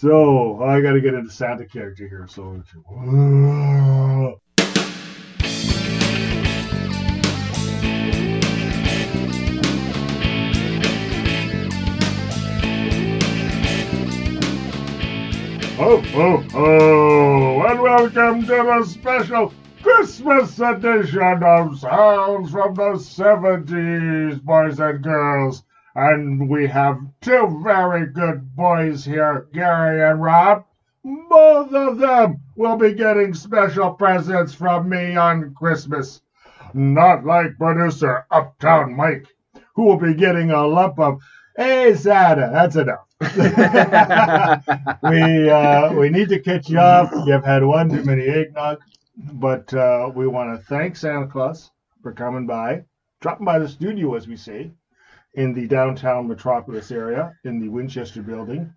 So I got to get into Santa character here. So. Oh, oh, oh, and welcome to the special Christmas edition of Sounds from the 70s, boys and girls. And we have two very good boys here, Gary and Rob. Both of them will be getting special presents from me on Christmas. Not like producer Uptown Mike, who will be getting a lump of, hey, Santa, that's enough. we uh, we need to catch you up. You've had one too many eggnog, but uh, we want to thank Santa Claus for coming by, dropping by the studio, as we say, in the downtown metropolis area in the Winchester building,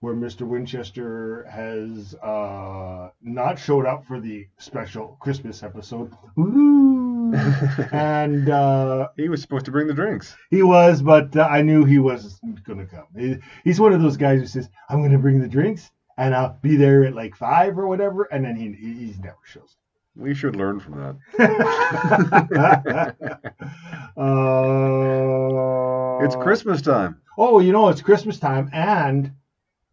where Mr. Winchester has uh, not showed up for the special Christmas episode. Ooh. and uh, He was supposed to bring the drinks. he was, but uh, I knew he wasn't going to come. He, he's one of those guys who says, "I'm going to bring the drinks, and I'll be there at like five or whatever," and then he he, he never shows. We should learn from that. uh, It's Christmas time. Oh, you know it's Christmas time, and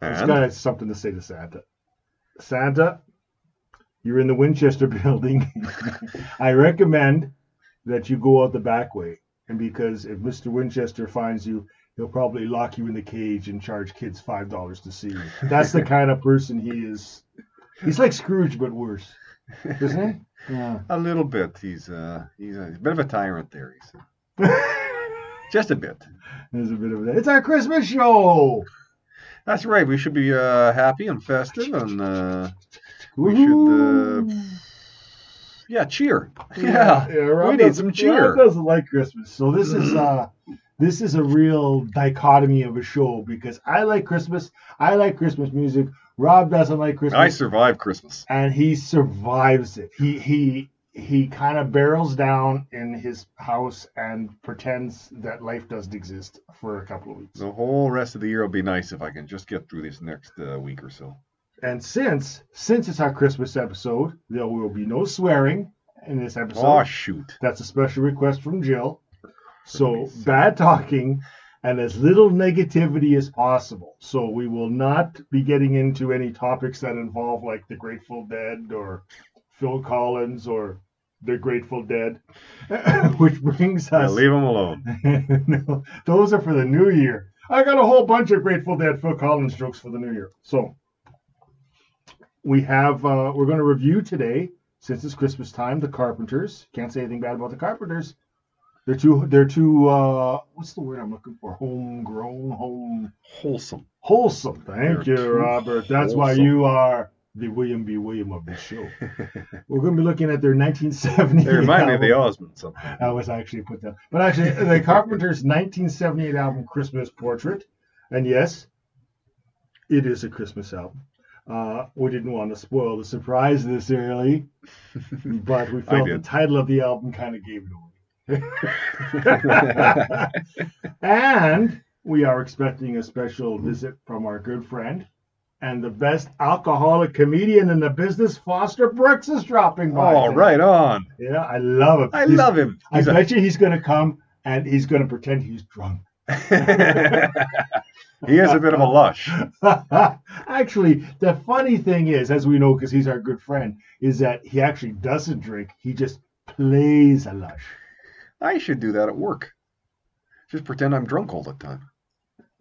it's And got something to say to Santa. Santa, you're in the Winchester building. I recommend that you go out the back way, and because if Mr. Winchester finds you, he'll probably lock you in the cage and charge kids five dollars to see you. That's the kind of person he is. He's like Scrooge, but worse, isn't he? Yeah. a little bit. He's uh he's a, he's a bit of a tyrant there. He's just a bit. There's a bit of that. It's our Christmas show. That's right. We should be uh happy and festive and uh we should uh yeah cheer. Yeah. Rob we need some cheer. Rob doesn't like Christmas, so this is uh, this is a real dichotomy of a show because I like Christmas. I like Christmas music. Rob doesn't like Christmas, I survived Christmas. and he survives it. He he he kind of barrels down in his house and pretends that life doesn't exist for a couple of weeks. The whole rest of the year will be nice if I can just get through this next uh, week or so. And since since it's our Christmas episode, there will be no swearing in this episode. Oh shoot. That's a special request from Jill. So bad talking and as little negativity as possible. So we will not be getting into any topics that involve like the Grateful Dead or Phil Collins or the Grateful Dead, which brings Yeah, us. leave them alone. no, those are for the new year. I got a whole bunch of Grateful Dead Phil Collins jokes for the new year. So we have uh, we're going to review today since it's Christmas time. The Carpenters can't say anything bad about the Carpenters. They're too they're too uh, what's the word I'm looking for? Homegrown, home Wholesome. wholesome. Thank They're you, Robert. That's why you are the William B. William of the show. We're going to be looking at their 1970. They remind me of the Osmonds. I was actually put down. But actually, the Carpenters' 1978 album, Christmas Portrait. And yes, it is a Christmas album. Uh, we didn't want to spoil the surprise this early, but we felt the title of the album kind of gave it away. And we are expecting a special visit from our good friend and the best alcoholic comedian in the business, Foster Brooks, is dropping by. Oh, today. right on. Yeah, I love him. I He's- love him. I He's a- bet you he's going to come and he's going to pretend he's drunk. he is a bit of a lush. actually, the funny thing is, as we know, because he's our good friend, is that he actually doesn't drink. He just plays a lush. I should do that at work. Just pretend I'm drunk all the time.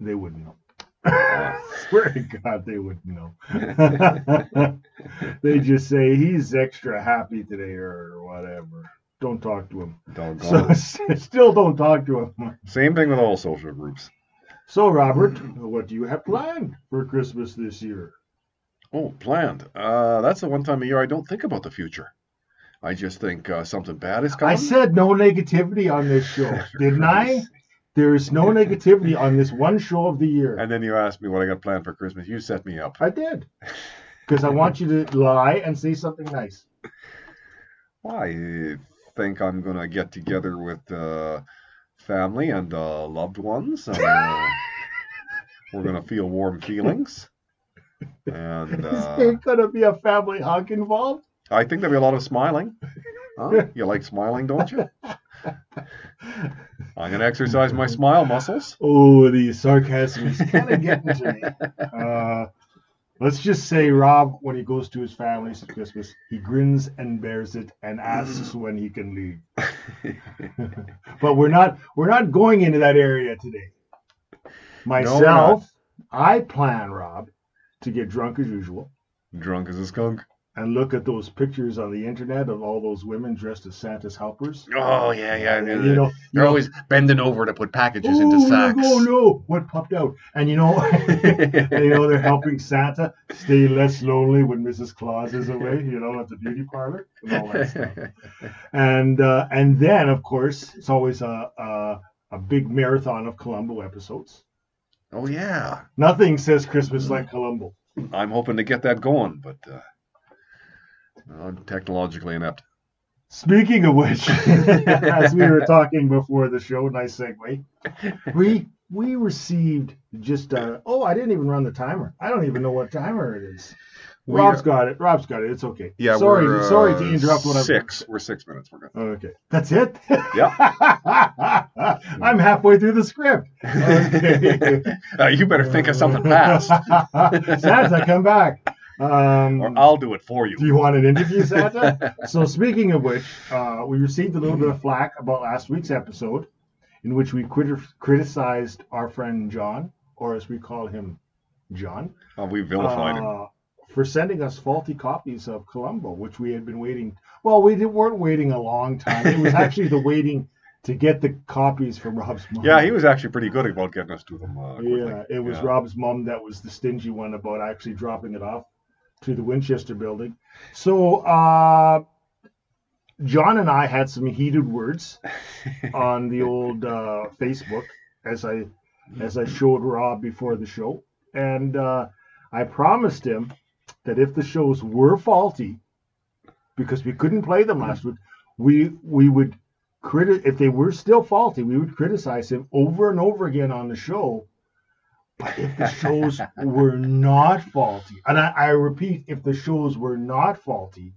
They wouldn't know. Uh, Swear to God, they wouldn't know. they just say he's extra happy today or whatever. Don't talk to him. doggone. So still don't talk to him. Same thing with all social groups. So, Robert, what do you have planned for Christmas this year? Oh, planned. Uh, that's the one time of year I don't think about the future. I just think uh, something bad is coming. I said no negativity on this show, didn't I? There's no negativity on this one show of the year. And then you asked me what I got planned for Christmas. You set me up. I did. Because I want you to lie and say something nice. Well, I think I'm going to get together with uh, family and uh, loved ones. And, uh, we're going to feel warm feelings. And Is uh, there gonna be a family hug involved? I think there'll be a lot of smiling. Huh? You like smiling, don't you? I'm going to exercise my smile muscles. Oh, the sarcasm is kind of getting to me. Uh, let's just say Rob, when he goes to his family's at Christmas, he grins and bears it and asks when he can leave. but we're not we're not going into that area today. Myself, I plan, Rob, to get drunk as usual Drunk as a skunk. And look at those pictures on the internet of all those women dressed as Santa's helpers. Oh, yeah, yeah. you know, They're know, always bending over to put packages oh, into sacks. Oh no! What popped out? And you know, and you know they're helping Santa stay less lonely when Mrs. Claus is away. You know, at the beauty parlor and all that stuff. And uh, and then of course it's always a, a a big marathon of Columbo episodes. oh, yeah. Nothing says Christmas like Columbo. I'm hoping to get that going, but uh, I'm technologically inept. Speaking of which, as we were talking before the show, nice segue. We we received just uh oh I didn't even run the timer. I don't even know what timer it is. We Rob's are- got it. Rob's got it. It's okay. Yeah, sorry, we're, uh, sorry to interrupt what I'm. Six. We're six minutes. We're good. Okay, that's it. Yeah. I'm halfway through the script. Okay. Uh, you better think of something fast, Santa, come back. Um, or I'll do it for you. do you want an interview, Santa? so, speaking of which, uh, we received a little bit of flack about last week's episode, in which we crit- criticized our friend John, or as we call him, John, Oh, we vilified him. uh, for sending us faulty copies of Columbo, which we had been waiting. Well, we did, weren't waiting a long time. It was actually the waiting to get the copies from Rob's mom. Yeah, he was actually pretty good about getting us to them. Uh. Yeah, it was Yeah. Rob's mom that was the stingy one about actually dropping it off to the Winchester building. So uh, John and I had some heated words on the old uh, Facebook as I as I showed Rob before the show, and uh, I promised him that if the shows were faulty, because we couldn't play them last week, we we would criti- if they were still faulty, we would criticize him over and over again on the show. But if the shows were not faulty, and I, I repeat, if the shows were not faulty,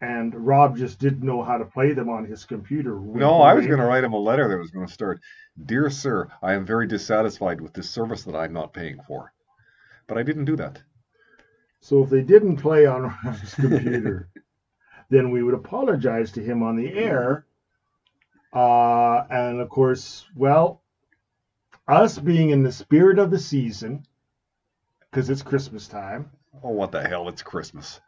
and Rob just didn't know how to play them on his computer, we No, I was going to write him a letter that was going to start Dear Sir, I am very dissatisfied with this service that I'm not paying for. But I didn't do that. So if they didn't play on Rob's computer, then we would apologize to him on the air. Uh, and of course, well, us being in the spirit of the season, because it's Christmas time, Oh, what the hell? It's Christmas.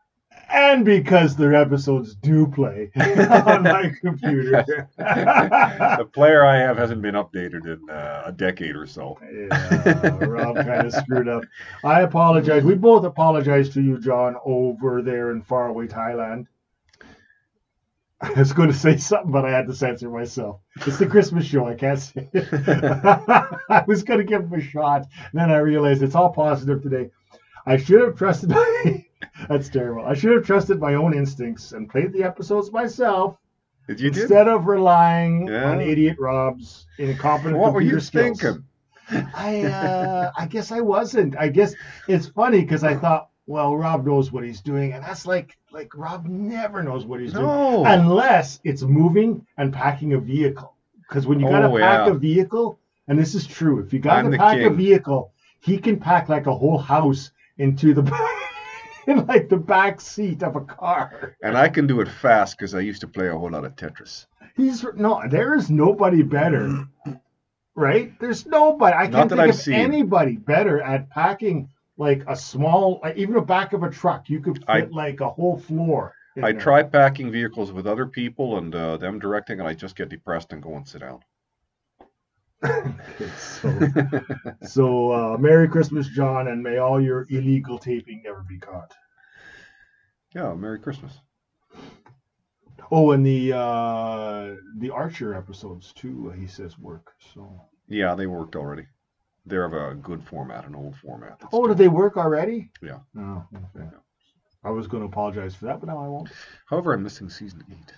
and because their episodes do play on my computer. the player I have hasn't been updated in uh, a decade or so. yeah, Rob kind of screwed up. I apologize. We both apologize to you, John, over there in faraway Thailand. I was going to say something, but I had to censor myself. It's the Christmas show. I can't say it. I was going to give him a shot. And then I realized it's all positive today. I should have trusted my. That's terrible. I should have trusted my own instincts and played the episodes myself Did you did? instead of relying Yeah. on idiot Rob's incompetent What were you skills. thinking? I uh, I guess I wasn't. I guess it's funny because I thought, well, Rob knows what he's doing, and that's like like Rob never knows what he's doing unless it's moving and packing a vehicle. Because when you got to Oh, pack yeah. a vehicle, and this is true, if you got I'm to pack a vehicle, he can pack like a whole house into the in like the back seat of a car. And I can do it fast because I used to play a whole lot of Tetris. He's no, there is nobody better, right? There's nobody. I Not can't think I've of seen. anybody better at packing like a small, like, even a back of a truck. You could fit I- like a whole floor. I there. try packing vehicles with other people and uh, them directing, and I just get depressed and go and sit down. So, so uh, Merry Christmas, John, and may all your illegal taping never be caught. Yeah, Merry Christmas. Oh, and the uh, the Archer episodes too. He says work. So. Yeah, they worked already. They're of a good format, an old format. Oh, still- did they work already? Yeah. No. Okay. I was going to apologize for that, but now I won't. However, I'm missing season eight.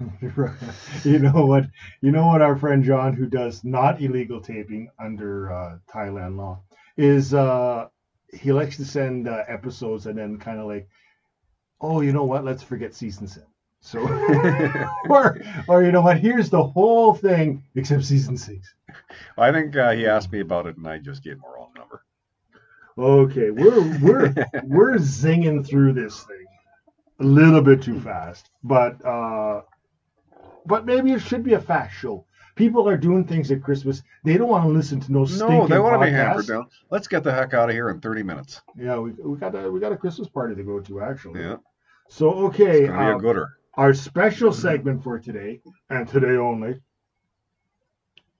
you know what? You know what? Our friend John, who does not illegal taping under uh, Thailand law, is uh, he likes to send uh, episodes and then kind of like, oh, you know what? Let's forget season seven. So, or or you know what? Here's the whole thing except season six. I think uh, he asked me about it, and I just gave him a wrong number. Okay, we're we're we're zinging through this thing a little bit too fast, but uh, but maybe it should be a fast show. People are doing things at Christmas. They don't want to listen to no stinking No, they want to be hampered down. Let's get the heck out of here in 30 minutes. Yeah, we, we got a we got a Christmas party to go to actually. Yeah, So okay, it's gonna be a gooder. Our special segment for today and today only.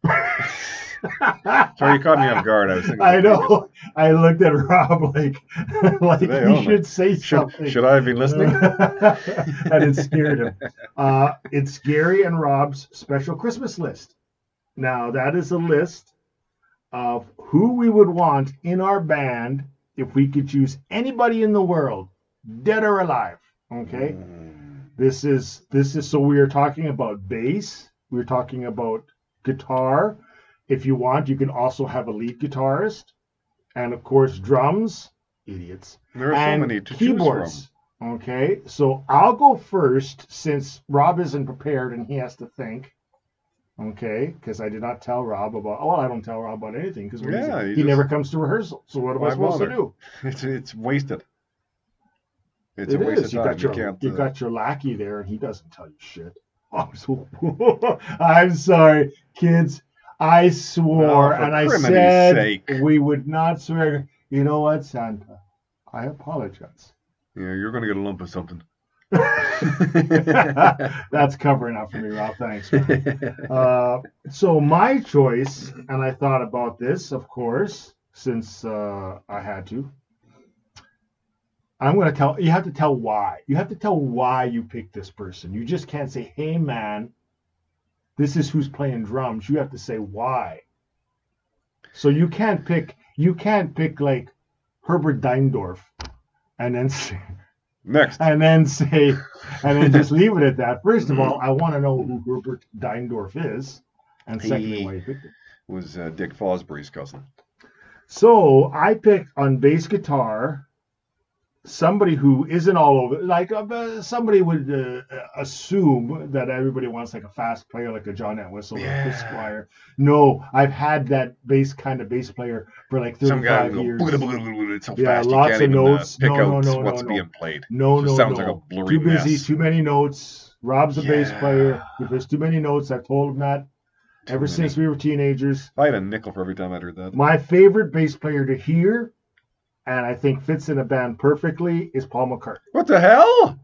Sorry, you caught me off guard. I was thinking. I know. I looked at Rob like like Today he only. should say Should, something. should I have been listening? and it scared him. Uh, it's Gary and Rob's special Christmas list. Now, that is a list of who we would want in our band if we could choose anybody in the world, dead or alive. Okay? Mm, This is this is so we are talking about bass, we're talking about guitar. If you want, you can also have a lead guitarist, and of course drums, idiots There are so many to keyboards. Okay, so I'll go first since Rob isn't prepared and he has to think. Okay, because I did not tell Rob about. Well, I don't tell Rob about anything because Yeah, he, he just- never comes to rehearsal. So what am I supposed bother? to do? It's it's wasted. It's It a waste is. of You time. got your you you got your lackey there, and he doesn't tell you shit. I'm so. I'm sorry, kids. I swore, and I said sake. we would not swear. You know what, Santa? I apologize. yeah, you're gonna get a lump of something. That's covering up for me, Rob. Thanks. Uh, so my choice, and I thought about this, of course, since uh, I had to. I'm going to tell you have to tell why. You have to tell why you picked this person. You just can't say, "Hey, man, this is who's playing drums." You have to say why. So you can't pick. You can't pick like Herbert Deindorf, and then say, Next. and then say, and then just leave it at that. First of all, I want to know who Herbert Deindorf is, and secondly, He- why you picked it. was uh, Dick Fosbury's cousin. So I picked on bass guitar somebody who isn't all over. Like uh, somebody would uh, assume that everybody wants like a fast player, like a John Entwistle or a Chris Squire. No, I've had that bass kind of bass player for like 35 years. go "Blah, blah, blah, blah," so Yeah, fast lots of even notes. uh, pick No, no, no, what's no, no. being played. No, no, sounds no. like a blurry too busy, mess. too many notes. Rob's a bass player. Plays too many notes. I've told him that Too ever many. since we were teenagers. I had a nickel for every time I heard that. My favorite bass player to hear, and I think fits in a band perfectly, is Paul McCartney. What the hell?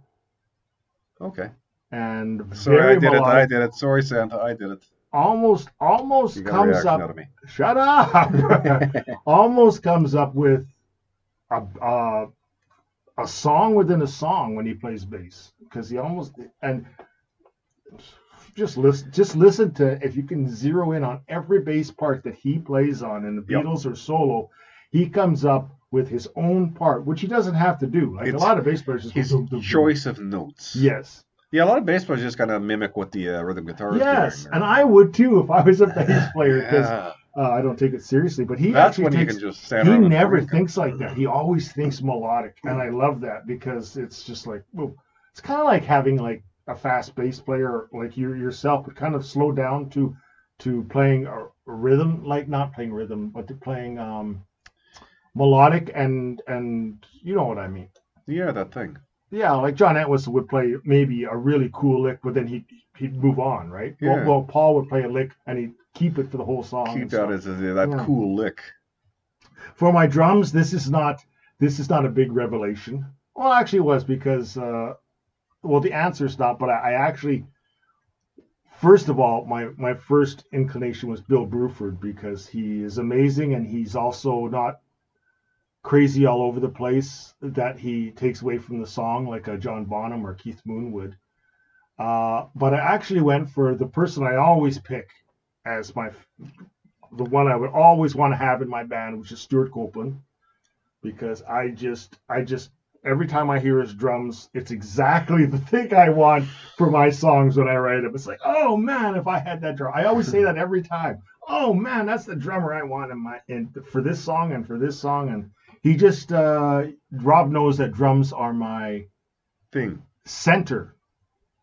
Okay. And Sorry, I did it. I did it. Sorry, Santa. I did it. Almost, almost You got a comes up. me. Shut up. almost comes up with a, a a song within a song when he plays bass because he almost and just listen just listen to if you can zero in on every bass part that he plays on in the Yep. Beatles or solo he comes up with his own part which he doesn't have to do like It's a lot of bass players just His choice of notes. yes Yeah, a lot of bass players just kind of mimic what the uh, rhythm guitar is yes doing. and I would too if I was a bass player because Yeah. uh, I don't take it seriously but he That's actually takes can just stand he never thinks like that. He always thinks melodic, and I love that because it's just like well, it's kind of like having like a fast bass player like you yourself, but kind of slow down to to playing a, a rhythm, like not playing rhythm, but to playing um melodic and and you know what I mean. Yeah, that thing. Yeah, like John Entwistle would play maybe a really cool lick, but then he he'd move on, right? Yeah. Well, well, Paul would play a lick and he'd keep it for the whole song. Keep that as a, that Yeah. cool lick. for my drums this is not this is not a big revelation well actually it was because uh well the answer is not but I, I actually first of all my my first inclination was bill bruford because he is amazing and he's also not crazy all over the place that he takes away from the song like a john bonham or keith moon would uh, but i actually went for the person i always pick as my the one I would always want to have in my band, which is Stewart Copeland, because I just, I just, every time I hear his drums, it's exactly the thing I want for my songs when I write them. It's like, oh man, if I had that drum, I always say that every time. Oh man, that's the drummer I want in my, in for this song and for this song, and he just uh, Rob knows that drums are my Thing. center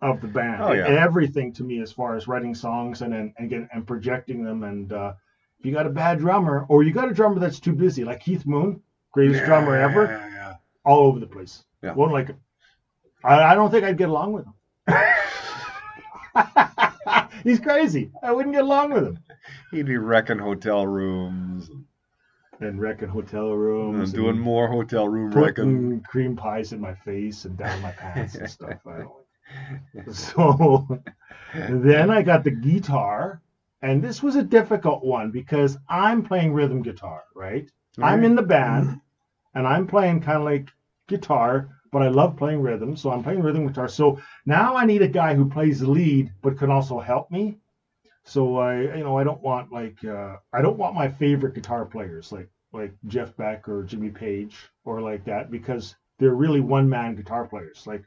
of the band. Oh, yeah. Everything to me as far as writing songs and and and, and projecting them. And uh, if you got a bad drummer, or you got a drummer that's too busy, like Keith Moon, greatest drummer ever, yeah, yeah. all over the place. Yeah. Won't like him. I, I don't think I'd get along with him. He's crazy. I wouldn't get along with him. He'd be wrecking hotel rooms And wrecking hotel and rooms. doing and more hotel room wrecking. putting cream pies in my face and down my pants and stuff. I don't. So then I got the guitar, and this was a difficult one because I'm playing rhythm guitar, right? I'm in the band, and I'm playing kind of like guitar, but I love playing rhythm, so I'm playing rhythm guitar. So now I need a guy who plays lead but can also help me. So I, you know, I don't want like uh, I don't want my favorite guitar players like like Jeff Beck or Jimmy Page or like that because they're really one man guitar players. Like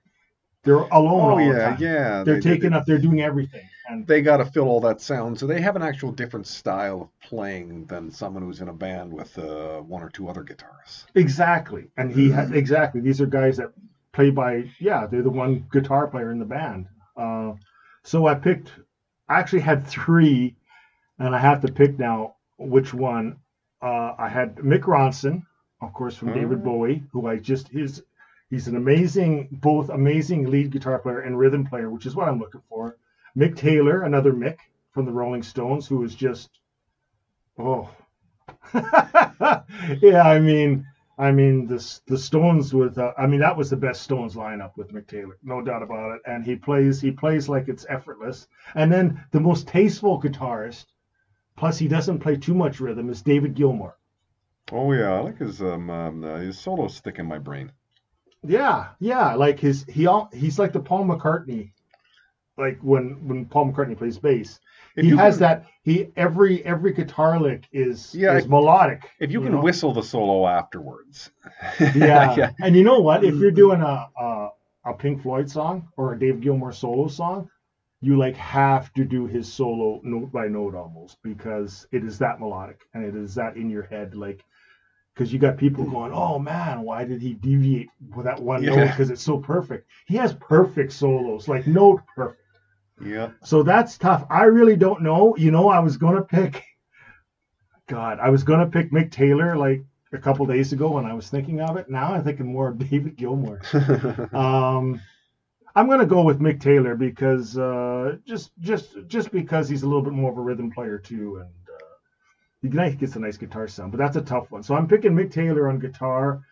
they're alone Oh all the yeah, yeah. They're they, taking they, up. They're doing everything. And They got to fill all that sound, so they have an actual different style of playing than someone who's in a band with uh, one or two other guitarists. exactly. And he Mm-hmm. exactly. These are guys that play by. Yeah, they're the one guitar player in the band. Uh, so I picked. I actually had three, and I have to pick now which one. Uh, I had Mick Ronson, of course, from David Oh. Bowie, who I just his. He's an amazing, both amazing lead guitar player and rhythm player, which is what I'm looking for. Mick Taylor, another Mick from the Rolling Stones, who is just, oh, yeah. I mean, I mean the the Stones with, uh, I mean that was the best Stones lineup with Mick Taylor, no doubt about it. And he plays, he plays like it's effortless. And then the most tasteful guitarist, plus he doesn't play too much rhythm, is David Gilmour. Oh yeah, I like his um, um uh, his solos stick in my brain. Yeah, yeah, like his he all he's like the Paul McCartney, like when when Paul McCartney plays bass, If he has can- that he every every guitar lick is Yeah, is melodic. If you, you can know? whistle the solo afterwards. Yeah. and you know what? If you're doing a, a a Pink Floyd song or a Dave Gilmour solo song, you like have to do his solo note by note almost because it is that melodic and it is that in your head like because you got people going, oh man, why did he deviate with that one note? Because it's so perfect. He has perfect solos, like note perfect. Yeah. So that's tough. I really don't know. You know, I was gonna pick. God, I was gonna pick Mick Taylor like a couple days ago when I was thinking of it. Now I'm thinking more of David Gilmour. Um, I'm gonna go with Mick Taylor because uh, just just just because he's a little bit more of a rhythm player too, and uh, he gets a nice guitar sound. But that's a tough one. So I'm picking Mick Taylor on guitar,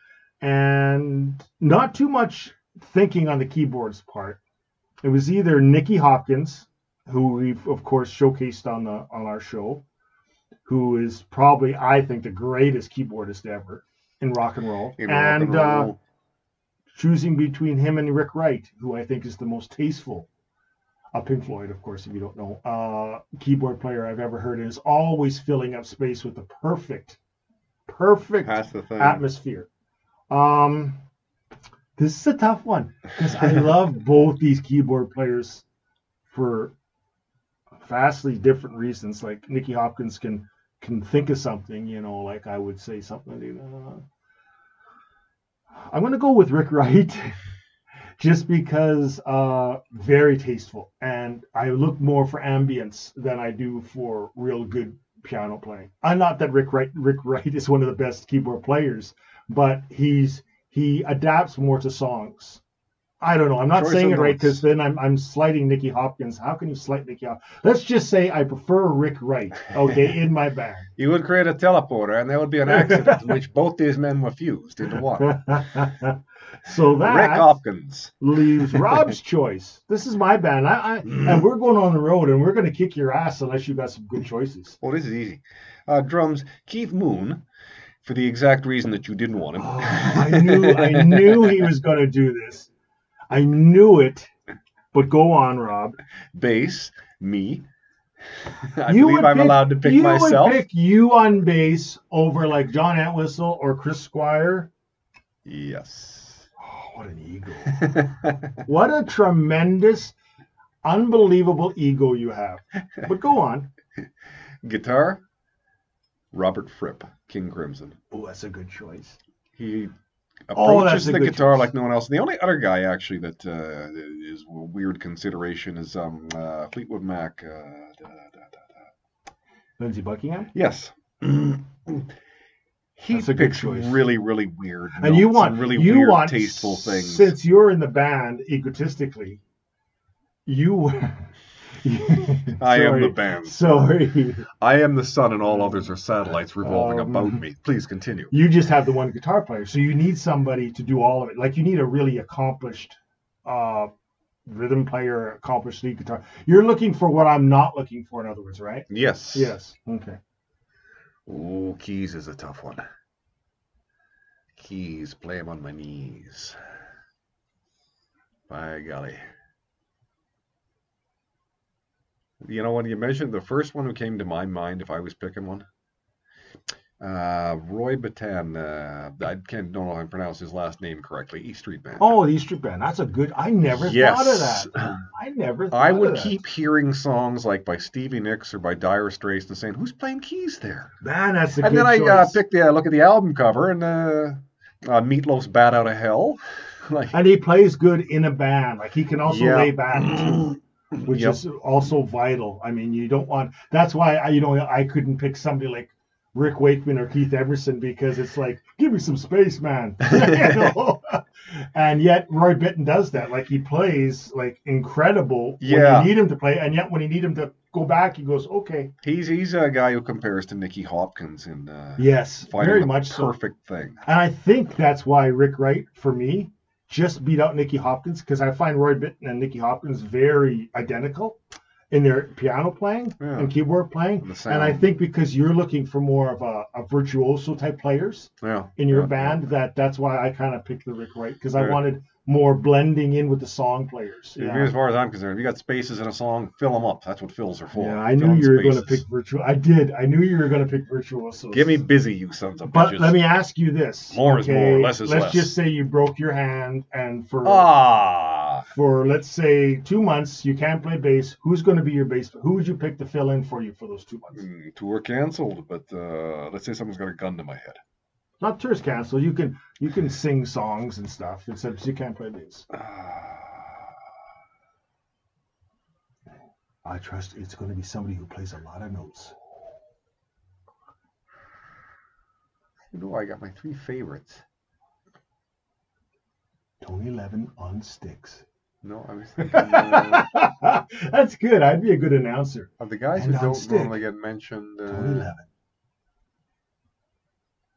and not too much thinking on the keyboards part. It was either Nicky Hopkins, who we've of course showcased on the on our show, who is probably I think the greatest keyboardist ever in rock and roll, In and uh, roll. Choosing between him and Rick Wright, who I think is the most tasteful of Pink Floyd, of course, if you don't know, uh, keyboard player I've ever heard, is always filling up space with the perfect, perfect the atmosphere. Um, this is a tough one because I love both these keyboard players for vastly different reasons. Like Nicky Hopkins can can think of something, you know, like I would say something. You know, I'm going to go with Rick Wright. Just because uh, very tasteful, and I look more for ambience than I do for real good piano playing. I'm not that Rick Wright, Rick Wright is one of the best keyboard players, but he's he adapts more to songs. I don't know. I'm not saying it right because then I'm I'm slighting Nicky Hopkins. How can you slight Nicky Hopkins? Let's just say I prefer Rick Wright. Okay, in my band. You would create a teleporter, and there would be an accident in which both these men were fused into one. so that Rick Hopkins. leaves Rob's choice. This is my band. I, I and we're going on the road and we're going to kick your ass unless you've got some good choices. Oh, this is easy. Uh, drums, Keith Moon, for the exact reason that you didn't want him. Oh, I knew I knew he was going to do this. I knew it. But go on, Rob. Bass, me. I You believe I'm pick- allowed to pick you myself. would pick you on bass over like John Entwistle or Chris Squire. Yes. Oh, what an ego! What a tremendous, unbelievable ego you have. But go on. Guitar, Robert Fripp, King Crimson. Oh, that's a good choice. He approaches that's a the guitar choice. like no one else. And the only other guy actually that uh, is a weird consideration is um, uh, Fleetwood Mac. Uh, da, da, da. Lindsey Buckingham. Yes. he That's a good picks choice. really, really weird. And you notes want really you weird, want tasteful things. Since you're in the band, egotistically, you. I am the band. Sorry, I am the sun, and all others are satellites revolving Um, about me. Please continue. you just have the one guitar player, so you need somebody to do all of it. Like you need a really accomplished uh, rhythm player, accomplished lead guitar. You're looking for what I'm not looking for, in other words, right? Yes. Yes. Okay. Oh, keys is a tough one. Keys, play play 'em on my knees. By golly. You know, when you mentioned the first one who came to my mind if I was picking one, uh, Roy Batan. Uh, I can't don't know how to pronounce his last name correctly. E Street Band. Oh, the Street Band. That's a good. I never Yes. thought of that. I never. Thought I would keep hearing songs like by Stevie Nicks or by Dire Straits and saying, "Who's playing keys there?" Man, that's a and then I uh, picked the uh, look at the album cover and uh, uh, Meatloaf's "Bat Out of Hell." like, and he plays good in a band. Like he can also Yeah. lay back which Yep. is also vital. I mean, you don't want. That's why I, you know, I couldn't pick somebody like Rick Wakeman or Keith Emerson because it's like, give me some space, man. And yet Roy Bittan does that. Like he plays like incredible Yeah. when you need him to play, and yet when you need him to go back, he goes, okay, he's he's a guy who compares to Nicky Hopkins in uh, yes, very much so. perfect thing. And I think that's why Rick Wright, for me, just beat out Nicky Hopkins because I find Roy Bittan and Nicky Hopkins very identical in their piano playing Yeah. and keyboard playing. And I think because you're looking for more of a, a virtuoso type players Yeah, in your yeah, band, that that's why I kind of picked the Rick Wright because I wanted more blending in with the song players. yeah. As far as I'm concerned, if you got spaces in a song, fill them up. That's what fills are for. Yeah, I knew you were going to pick virtual. I did. I knew you were going to pick virtuosos. Give me busy, you sons of But bitches. let me ask you this. More is more, less is Let's less. just say you broke your hand and for Ah, for let's say two months you can't play bass. Who's going to be your bass? Who would you pick to fill in for you for those two months? mm, tour canceled, but uh, let's say someone's got a gun to my head. Not tours canceled. You can you can sing songs and stuff, except you can't play bass. Ah, I trust it's going to be somebody who plays a lot of notes. you know, I got my three favorites. Tony Levin on sticks. No, I was thinking uh, That's good. I'd be a good announcer. of the guys And who don't stick. normally get mentioned. Tony Uh, Levin.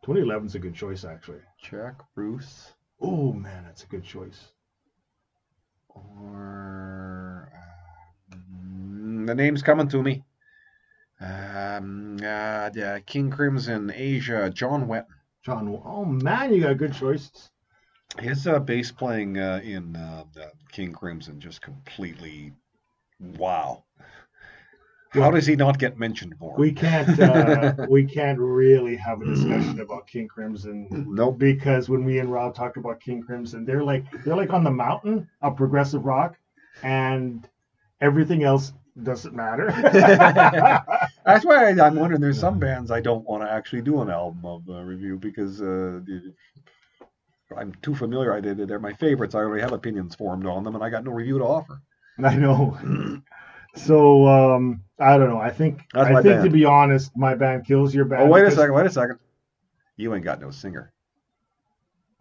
Tony Levin's a good choice, actually. Jack Bruce Oh man, that's a good choice. or uh, mm, the name's coming to me. Um, uh, yeah, King Crimson, Asia, John Wetton. John. Oh man, you got good choices. His uh, bass playing uh, in uh, uh, King Crimson just completely wow. How does he not get mentioned more? We can't uh, we can't really have a discussion about King Crimson nope. because when we and Rob talk about King Crimson, they're like they're like on the mountain of progressive rock, and everything else doesn't matter. That's why I, I'm wondering. There's some bands I don't want to actually do an album of uh, review because uh, I'm too familiar. I did. They're my favorites. I already have opinions formed on them, and I got no review to offer. I know. So um, I don't know. I think That's I think to be honest, my band kills your band. Oh, wait a second. Wait a second. You ain't got no singer.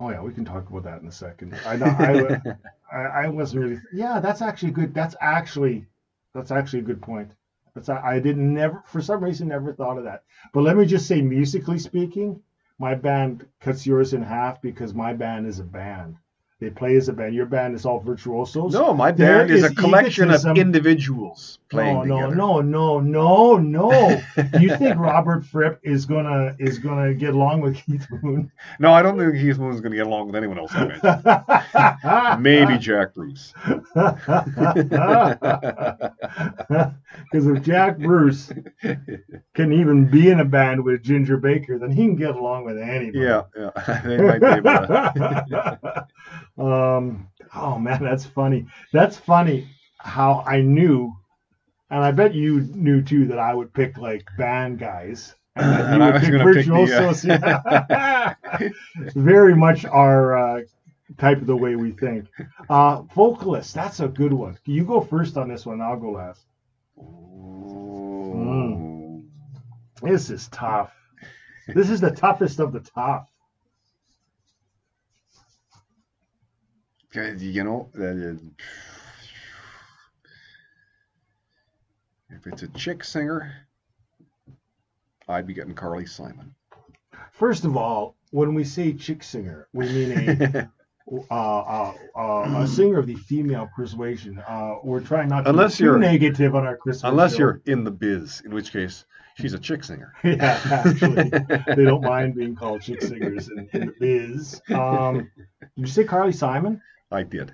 Oh yeah, we can talk about that in a second. I know, I, I, I wasn't really. Yeah, that's actually good. That's actually that's actually a good point. That's I didn't never for some reason never thought of that. But let me just say, musically speaking, my band cuts yours in half because my band is a band. They play as a band. Your band is all virtuosos. No, my band is, is a collection egotism. of individuals playing no, no, together. no, no, no, no. Do you think Robert Fripp is gonna is gonna get along with Keith Moon? No, I don't think Keith Moon's going to get along with anyone else. Maybe Jack Bruce. Because if Jack Bruce can even be in a band with Ginger Baker, then he can get along with anybody. yeah, yeah. they might be able to. Um, oh man, that's funny. That's funny how I knew, and I bet you knew too, that I would pick like band guys And you I was pick gonna pick the, yeah. Very much our uh, type of the way we think. Uh, vocalist, that's a good one. You go first on this one. I'll go last. Ooh. This is tough. This is the toughest of the tough. You know, that is- if it's a chick singer, I'd be getting Carly Simon. First of all, when we say chick singer, we mean a uh, uh, uh, a singer of the female persuasion. Uh, we're trying not to Unless be too you're- negative on our Christmas. Unless show. you're in the biz, in which case she's a chick singer. yeah, actually, they don't mind being called chick singers in, in the biz. Um, did you say Carly Simon? I did.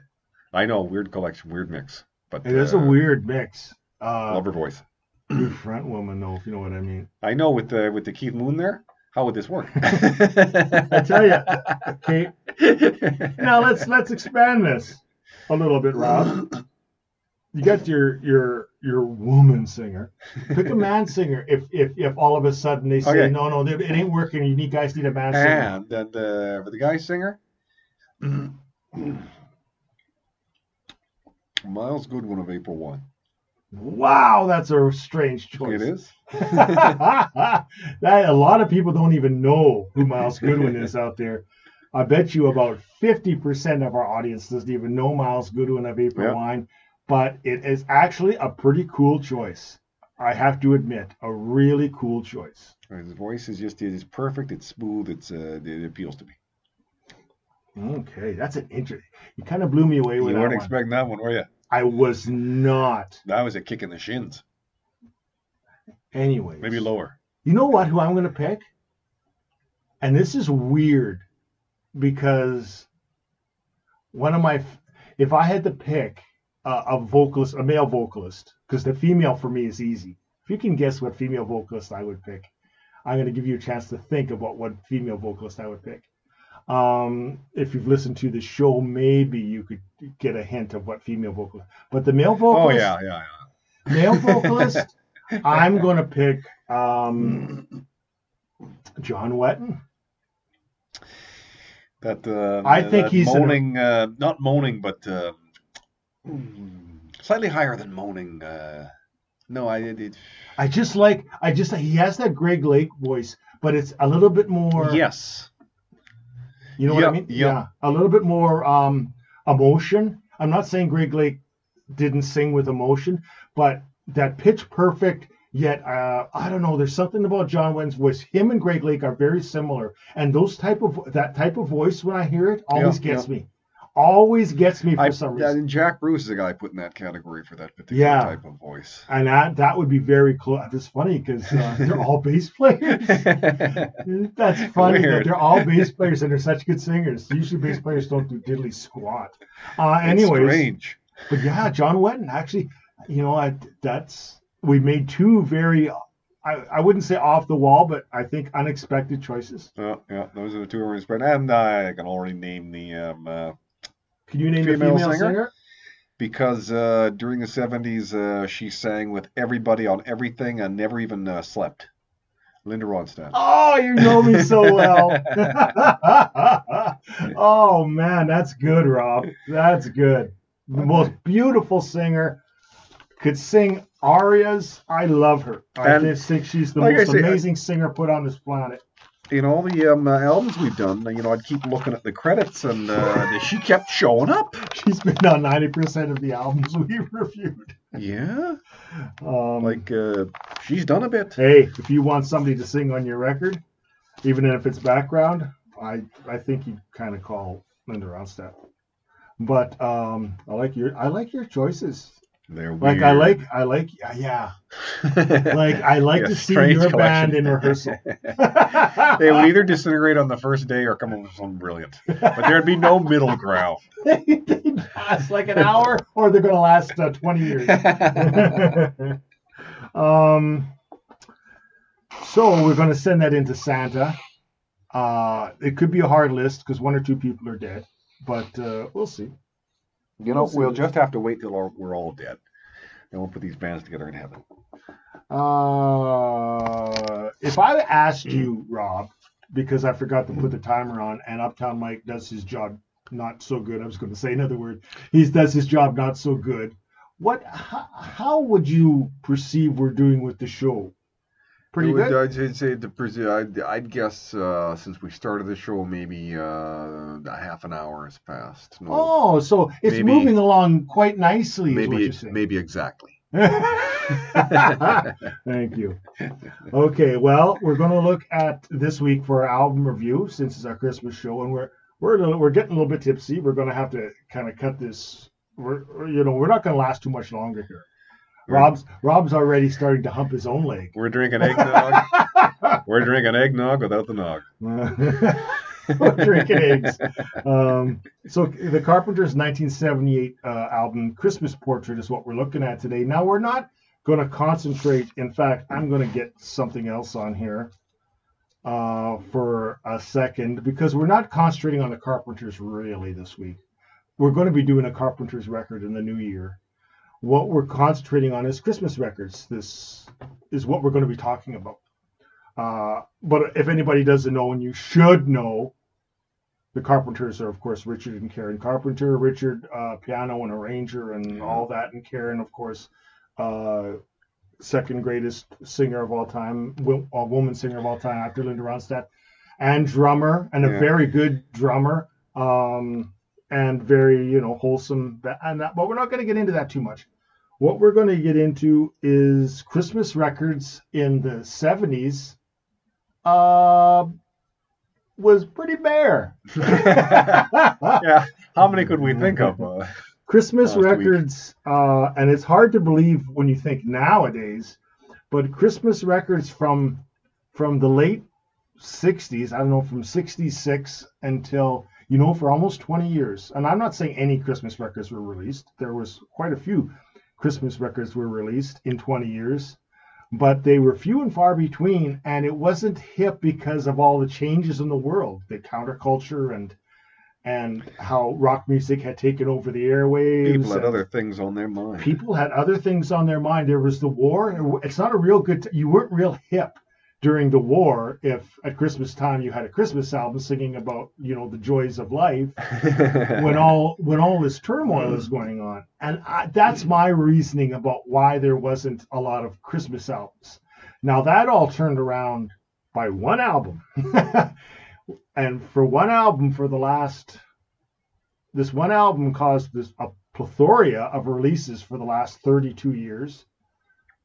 I know, weird collection, weird mix, but It is a uh, weird mix. Uh, love her voice. front woman, though, if you know what I mean. I know with the with the Keith Moon there, how would this work? I tell you, okay. Now let's let's expand this a little bit, Rob. You got your your your woman singer. Pick a man singer. If if if all of a sudden they say Okay. no no it ain't working, you need guys need a man singer. and then uh, for the guy singer, Myles Goodwyn of April Wine. Wow, that's a strange choice. It is. that a lot of people don't even know who Myles Goodwyn is out there. I bet you about 50% of our audience doesn't even know Myles Goodwyn of April Yeah. Wine, but it is actually a pretty cool choice. I have to admit, a really cool choice. His voice is just it is perfect. It's smooth. It's uh, it appeals to me. Okay, that's an interesting. You kind of blew me away You with that You weren't one. expecting that one, were you? I was not. That was a kick in the shins. Anyways, Maybe lower. You know what? Who I'm going to pick? And this is weird because one of my, if I had to pick a, a vocalist, a male vocalist, because the female for me is easy. If you can guess what female vocalist I would pick, I'm going to give you a chance to think about what female vocalist I would pick. Um, if you've listened to the show, maybe you could get a hint of what female vocalist. But the male vocalist. Oh yeah, yeah, yeah. male vocalist, I'm going to pick um, John Wetton. That uh, I think that he's in a- moaning, uh, not moaning, but uh, slightly higher than moaning. Uh, no, I it, I just like I just he has that Greg Lake voice, but it's a little bit more. yes, You know what I mean? Yeah, a little bit more um, emotion. I'm not saying Greg Lake didn't sing with emotion, but that pitch perfect. Yet uh, I don't know. There's something about John Wetton's voice. Him and Greg Lake are very similar, and those type of that type of voice when I hear it always Yeah, gets me. Always gets me for I, some reason. and Jack Bruce is a guy put in that category for that particular Yeah. type of voice. And that that would be very close. It's funny because uh, they're all bass players. That's funny that they're all bass players and they're such good singers. Usually bass players don't do diddly squat. Uh, It's anyways, strange. but yeah, John Wetton actually, you know, I, that's we made two very, I, I wouldn't say off the wall, but I think unexpected choices. Yeah, yeah, those are the two we're spread. And I can already name the um, uh, Can you name Female the female singer? singer? because uh, during the 70s uh, she sang with everybody on everything and never even uh, slept. Linda Ronstadt. Oh, you know me so well. oh man, that's good, Rob. That's good. The most beautiful singer. Could sing arias. I love her. I And just think she's the like most say, I- amazing singer put on this planet. In all the um, uh, albums we've done, you know, I'd keep looking at the credits and uh, she kept showing up. She's been on ninety percent of the albums we've reviewed. Yeah, Um, like uh, she's done a bit. hey, if you want somebody to sing on your record, even if it's background, I I think you kind of call Linda Ronstadt. But um, I like your I like your choices. They're weird. Like I like I like yeah. Like I like Yeah, to see your collection. band in rehearsal. they would either disintegrate on the first day or come up with something brilliant. But there'd be no middle ground. they last like an hour, or they're gonna last uh, twenty years. um, so we're gonna send that into Santa. Uh, it could be a hard list because one or two people are dead, but uh, we'll see. You know, We'll see. we'll just have to wait till we're all dead. And we'll put these bands together in heaven. Uh, if I asked you, Rob, because I forgot to put the timer on, and Uptown Mike does his job not so good. I was going to say another word. He does his job not so good. What? How, how would you perceive we're doing with the show? Pretty would- good. I'd say the I'd, I'd guess uh, since we started the show, maybe uh, a half an hour has passed. No, Oh, so it's Maybe- moving along quite nicely. is what maybe maybe exactly. Thank you. Okay, well, we're going to look at this week for our album review since it's our Christmas show, and we're we're little- we're getting a little bit tipsy. We're going to have to kind of cut this. We're you know we're not going to last too much longer here. Rob's Rob's already starting to hump his own leg. We're drinking eggnog. We're drinking eggnog without the nog. Drinking eggs. Um, so the Carpenters' 1978 uh, album "Christmas Portrait" is what we're looking at today. Now we're not going to concentrate. In fact, I'm going to get something else on here uh, for a second because we're not concentrating on the Carpenters really this week. We're going to be doing a Carpenters record in the new year. What we're concentrating on is Christmas records. This is what we're going to be talking about. Uh, but if anybody doesn't know, and you should know, the Carpenters are, of course, Richard and Karen Carpenter. Richard, uh, piano and arranger and all that, and Karen, of course, uh, second greatest singer of all time, a woman singer of all time after Linda Ronstadt, and drummer, and a very good drummer, um, and very, you know, wholesome. And that, but we're not going to get into that too much. What we're going to get into is Christmas records in the 70s. Uh, was pretty bare. Yeah. How many could we think of? Uh, Christmas records, uh, and it's hard to believe when you think nowadays, but Christmas records from from the late '60s, I don't know, from '66 until you know, for almost 20 years. And I'm not saying any Christmas records were released. There was quite a few Christmas records were released in 20 years, but they were few and far between, and it wasn't hip because of all the changes in the world, the counterculture and and how rock music had taken over the airwaves. people had other things on their mind. people had other things on their mind. There was the war. It's not a real good. you weren't real hip during the war if at Christmas time you had a Christmas album singing about you know the joys of life when all when all this turmoil is mm. going on. And I, that's my reasoning about why there wasn't a lot of Christmas albums. Now that all turned around by one album. and for one album for the last this one album caused this a plethora of releases for the last 32 years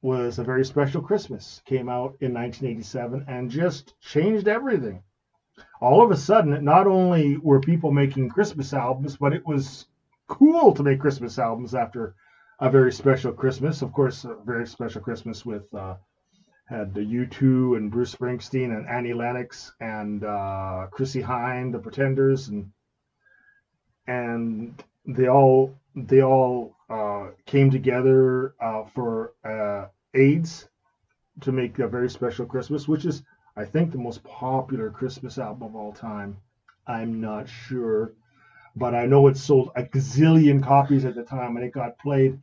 was a very special christmas. Came out in 1987 and just changed everything. All of a sudden not only were people making christmas albums but it was cool to make christmas albums after a very special christmas. Of course a very special christmas with uh, had the U2 and Bruce Springsteen and Annie Lennox and uh, Chrissie Hynde, the Pretenders, and and they all they all uh, came together uh, for uh, AIDS to make a very special Christmas, which is I think the most popular Christmas album of all time. I'm not sure, but I know it sold a gazillion copies at the time, and it got played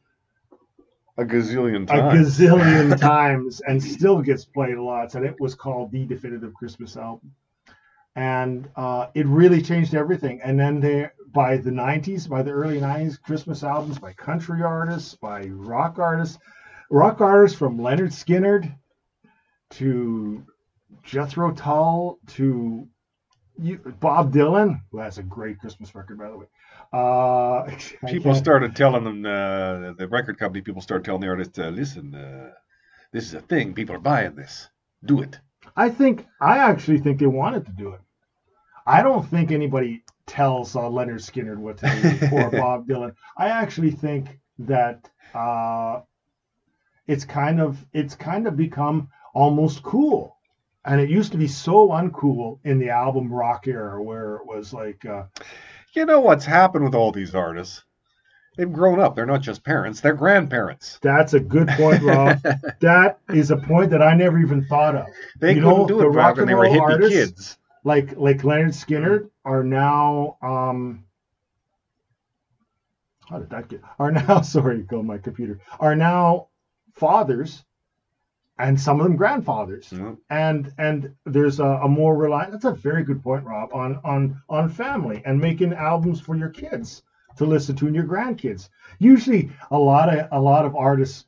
a gazillion times. a gazillion times and still gets played a lot. And it was called the definitive Christmas album, and uh, it really changed everything. And then they, by the '90s, by the early '90s, Christmas albums by country artists, by rock artists, rock artists from Lynyrd Skynyrd to Jethro Tull to you, Bob Dylan, who has a great Christmas record, by the way. Uh, people started telling them, uh, the record company people started telling the artists, uh, listen, uh, this is a thing. People are buying this. Do it. I think I actually think they wanted to do it. I don't think anybody tells uh, Lynyrd Skynyrd what to do or Bob Dylan. I actually think that uh, it's kind of it's kind of become almost cool, and it used to be so uncool in the album rock era where it was like uh, You know what's happened with all these artists? They've grown up. They're not just parents, they're grandparents. that's a good point, Rob. that is a point that I never even thought of. They You couldn't know, do the it back rock when and they were hippie artists- kids. like like Lynyrd Skynyrd are now um how did that get are now sorry go my computer are now fathers and some of them grandfathers. Yeah. And and there's a, a more reliant. That's a very good point, Rob, on on on family and making albums for your kids to listen to and your grandkids. Usually, a lot of a lot of artists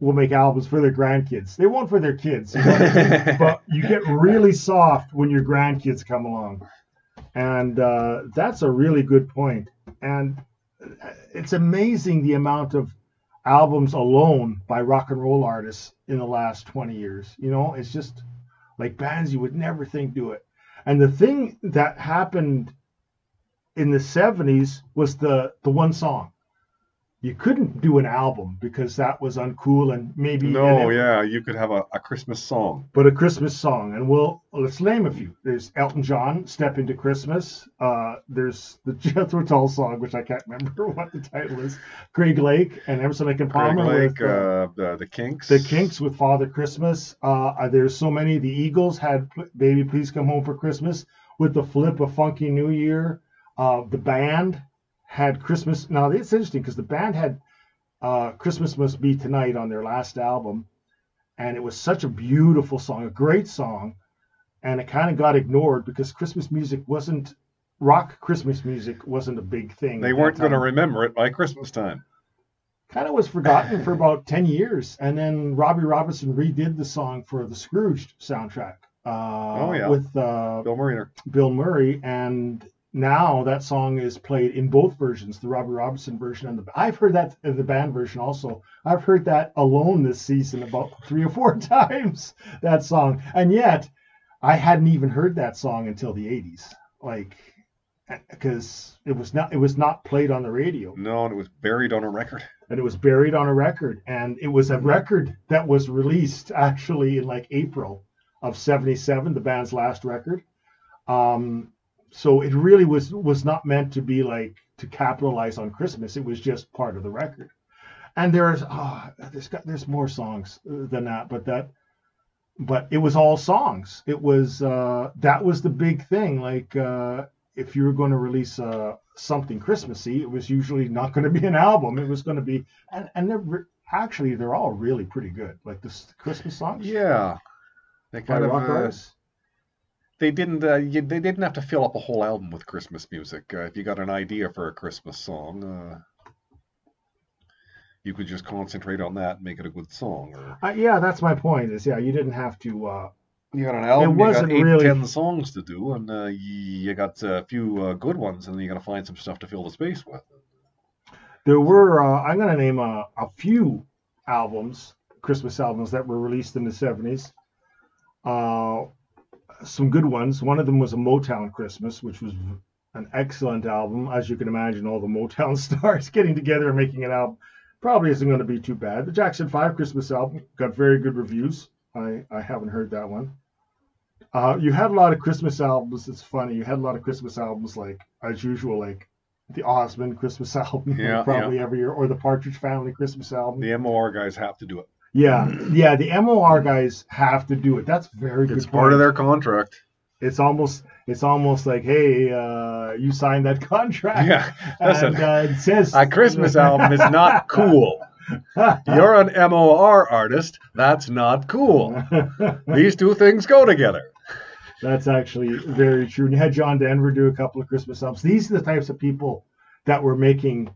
will make albums for their grandkids. They won't for their kids, you but you get really soft when your grandkids come along, and uh, that's a really good point. And it's amazing the amount of albums alone by rock and roll artists in the last 20 years. You know, it's just like bands you would never think do it. And the thing that happened in the 70s was the the one song. You couldn't do an album because that was uncool and maybe no, it- yeah, you could have a, a Christmas song. but a Christmas song, and we'll let's name a few. There's Elton John, "Step Into Christmas." Uh, there's the Jethro Tull song, which I can't remember what the title is. Greg Lake and Emerson Lake and Greg Palmer Lake, with uh, uh, the, the Kinks. the Kinks with Father Christmas. Uh, there's so many. The Eagles had "Baby Please Come Home for Christmas" with the flip of "Funky New Year." Uh, the band had Christmas. Now it's interesting because the band had uh, "Christmas Must Be Tonight" on their last album, and it was such a beautiful song, a great song, and it kind of got ignored because Christmas music wasn't rock. Christmas music wasn't a big thing. They weren't going to remember it by Christmas time. kind of was forgotten for about 10 years and then Robbie Robertson redid the song for the scrooged soundtrack uh, Oh, yeah. with uh, Bill Murray. bill murray and now that song is played in both versions the Robbie Robertson version and the i've heard that uh, the band version also. I've heard that alone this season about three or four times that song. And yet i hadn't even heard that song until the 80s like because it was not it was not played on the radio. No, and it was buried on a record. and it was buried on a record. And it was a record that was released actually in like april of 77 the band's last record. Um, so it really was was not meant to be like to capitalize on christmas. It was just part of the record. And there's oh, there's got there's more songs than that but that but it was all songs. It was uh that was the big thing. Like uh if you were going to release uh something christmassy it was usually not going to be an album. It was going to be and and they're re- actually they're all really pretty good. Like this christmas songs. Yeah. They kind of uh. They didn't uh, you, they didn't have to fill up a whole album with Christmas music. Uh, if you got an idea for a Christmas song, uh, you could just concentrate on that and make it a good song. Or Uh, yeah that's my point is yeah you didn't have to uh you got an album, you wasn't got eight, really- ten songs to do, and uh, you got a few uh, good ones, and then you got to find some stuff to fill the space with. there were uh, i'm going to name a, a few albums christmas albums that were released in the 70s uh, some good ones. One of them was a motown christmas which was an excellent album. As you can imagine all the motown stars getting together and making an album probably isn't going to be too bad. The jackson 5 christmas album got very good reviews. I, I haven't heard that one. Uh, you had a lot of christmas albums. It's funny. You had a lot of christmas albums like as usual like the Osmond Christmas album, Yeah, probably every year, or the Partridge Family Christmas album. The MOR guys have to do it. Yeah, yeah, the MOR guys have to do it. That's very good. It's part of their contract. It's almost, it's almost like, hey, uh, you signed that contract. Yeah, listen. and uh, it says A Christmas album is not cool. You're an MOR artist. That's not cool. These two things go together. That's actually very true. And you had John Denver do a couple of Christmas albums. These are the types of people that were making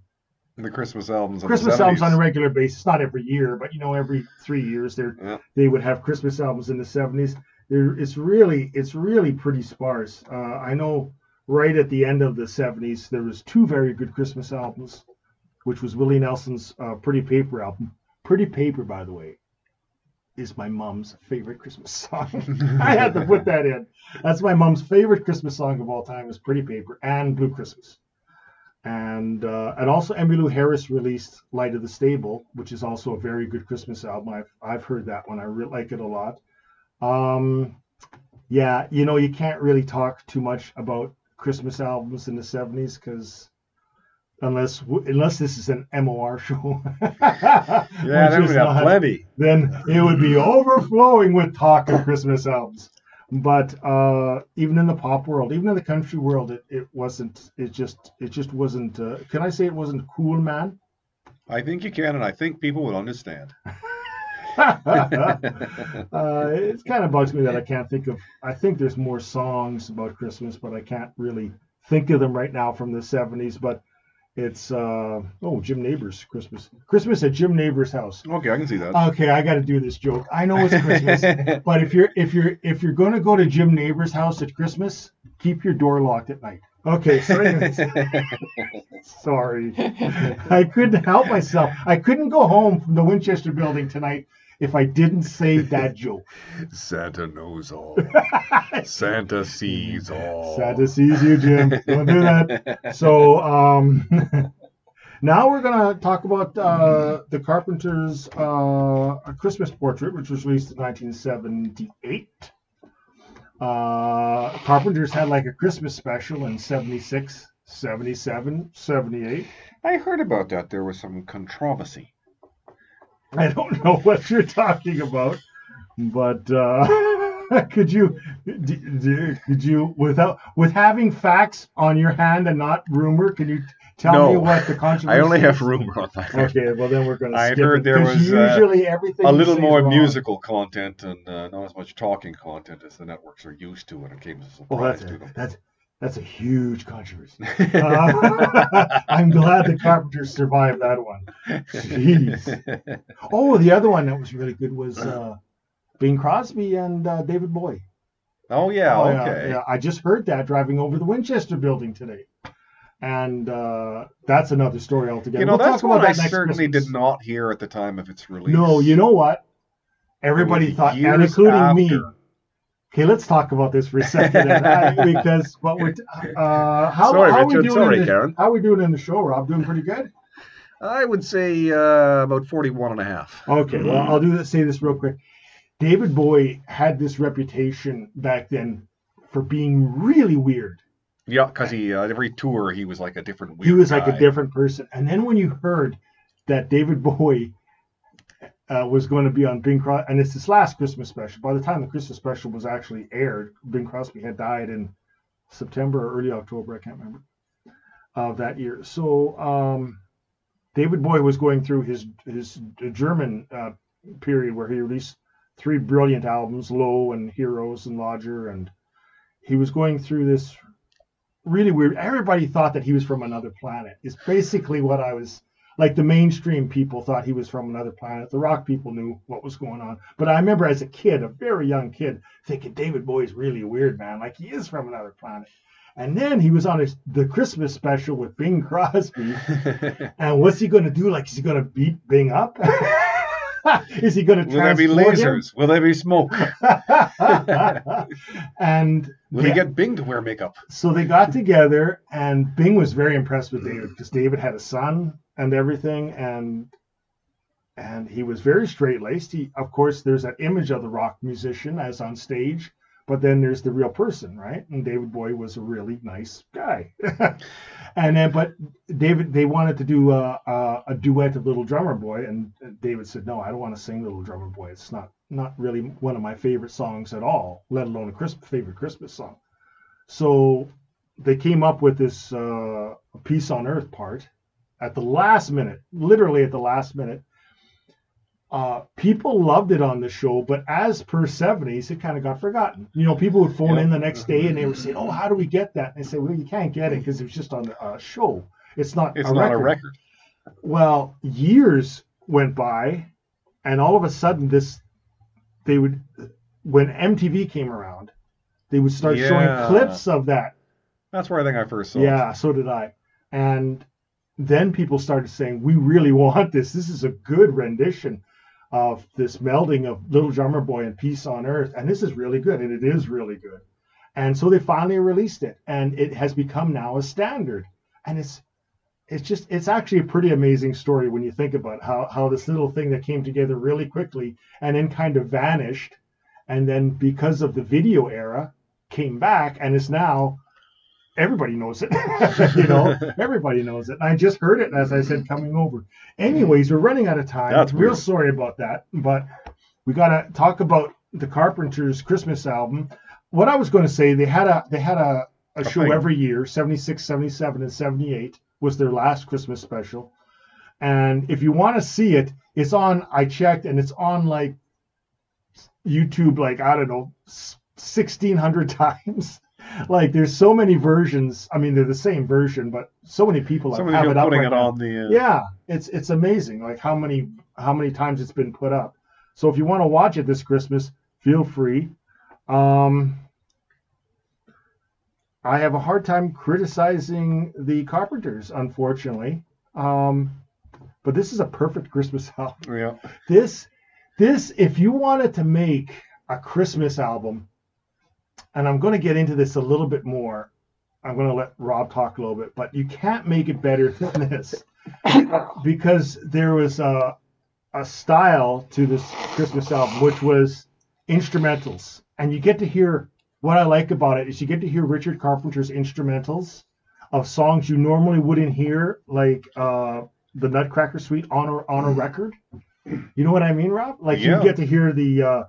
The Christmas albums. Christmas the 70s. albums on a regular basis, not every year, but you know, every three years they Yeah. they would have Christmas albums in the seventies. There, it's really it's really pretty sparse. Uh, I know right at the end of the seventies there was two very good Christmas albums, which was Willie Nelson's uh, Pretty Paper album. Pretty Paper, by the way, is my mom's favorite Christmas song. I had to put that in. That's my mom's favorite Christmas song of all time is Pretty Paper and Blue Christmas and uh, and also Emmylou Harris released Light of the Stable, which is also a very good Christmas album. I've I've heard that one. I really like it a lot. Um, yeah, you know you can't really talk too much about Christmas albums in the '70s because unless unless this is an MOR show, Yeah, then we not- plenty. then it would be overflowing with talk of Christmas albums. But uh, even in the pop world, even in the country world, it, it wasn't. It just it just wasn't. Uh, can I say it wasn't cool, man? I think you can, and I think people would understand. uh, it kind of bugs me that I can't think of. I think there's more songs about Christmas, but I can't really think of them right now from the 70s. But it's uh, oh Jim Nabors Christmas Christmas at Jim Nabors house. Okay, I can see that. Okay, I got to do this joke. I know it's Christmas, but if you're if you're if you're going to go to Jim Nabors house at Christmas, keep your door locked at night. Okay, so sorry, I couldn't help myself. I couldn't go home from the Winchester building tonight if I didn't say that joke. Santa knows all. Santa sees all. Santa sees you, Jim. Don't do that. So um, now we're gonna talk about uh, the Carpenters' uh, A Christmas Portrait, which was released in 1978. Uh, Carpenters had like a Christmas special in 76, 77, 78. I heard about that. There was some controversy. I don't know what you're talking about, but uh, could you, d- d- could you, without with having facts on your hand and not rumor, can you tell No. me what the controversy? I only have is? rumor on that. Okay, well then we're going to I skip heard it, there 'cause was, uh, usually everything A little more wrong. musical content and uh, not as much talking content as the networks are used to when it came as a Well, that's to a, them. that's that's a huge controversy. Uh, I'm glad the Carpenters survived that one. Jeez. Oh, the other one that was really good was uh, Bing Crosby and uh, David Bowie. oh yeah, Oh, okay. yeah. I just heard that driving over the Winchester building today. And uh, that's another story altogether. You know, We'll that's talk one about I that next certainly Christmas. did not hear at the time of its release. No, you know what? Everybody thought, and including me. Okay, let's talk about this for a second, I- because what we're uh, how, Sorry, how are we Richard, doing sorry, in the, Karen. How are we doing in the show, Rob? Doing pretty good. I would say uh, about 41 and a half. Okay, well, I'll do this, say this real quick. David Bowie had this reputation back then for being really weird. Yeah, because he uh, every tour he was like a different. he was like a different person. And then when you heard that David Bowie uh, was going to be on Bing Crosby, and it's his last Christmas special. By the time the Christmas special was actually aired, Bing Crosby had died in September or early October, I can't remember, of that year. So um, David Bowie was going through his his German uh, period where he released three brilliant albums, Low and Heroes and Lodger, and he was going through this really weird. Everybody thought that he was from another planet. Is basically what I was like. The mainstream people thought he was from another planet. The rock people knew what was going on. But I remember as a kid, a very young kid, thinking David Bowie's really a weird man. Like he is from another planet. And then he was on his, the Christmas special with Bing Crosby. And what's he going to do? Like, is he going to beat Bing up? is he going to Will there be transport him? lasers? Will there be smoke? and Will they- he get Bing to wear makeup? so they got together, and Bing was very impressed with David because David had a son and everything, and and he was very straight laced. He, of course, there's that image of the rock musician as on stage, but then there's the real person, right? And David Bowie was a really nice guy. and then, but David, they wanted to do a, a, a duet of Little Drummer Boy, and David said, "No, I don't want to sing Little Drummer Boy. It's not not really one of my favorite songs at all, let alone a Christmas favorite Christmas song." So they came up with this uh, peace on earth part at the last minute, literally at the last minute. Uh, people loved it on the show, but as per 70s, it kind of got forgotten. You know, people would phone Yeah. in the next day and they would say, "Oh, how do we get that?" And they say, "Well, you can't get it because it was just on the uh, show. It's not It's a not record." a record. Well, years went by, and all of a sudden, this they would when MTV came around, they would start Yeah. showing clips of that. That's where I think I first saw it. Yeah, so did I. And then people started saying, "We really want this. This is a good rendition of this melding of Little Drummer Boy and Peace on Earth, and this is really good, and it is really good." And so they finally released it, and it has become now a standard. And it's it's just it's actually a pretty amazing story when you think about how how this little thing that came together really quickly and then kind of vanished, and then because of the video era came back and is now everybody knows it. you know, everybody knows it. I just heard it as I said coming over. Anyways, we're running out of time. That's Real weird. sorry about that, but we got to talk about the Carpenters Christmas album. What I was going to say, they had a they had a, a show Okay. every year, 76, 77 and 78 was their last Christmas special. And if you want to see it, it's on. I checked, and it's on like YouTube, like I don't know, sixteen hundred times. Like there's so many versions. I mean, they're the same version, but so many people So have, it up putting right it now. on the. Uh, Yeah, it's it's amazing, like how many how many times it's been put up. So if you want to watch it this Christmas, feel free. Um, I have a hard time criticizing the Carpenters, unfortunately. Um, but this is a perfect Christmas album. Yeah. This this if you wanted to make a Christmas album, and I'm going to get into this a little bit more. I'm going to let Rob talk a little bit, but you can't make it better than this because there was a, a style to this Christmas album, which was instrumentals. And you get to hear what I like about it is you get to hear Richard Carpenter's instrumentals of songs you normally wouldn't hear, like uh, the Nutcracker Suite on a, on a record. You know what I mean, Rob? Like Yeah. you get to hear the uh,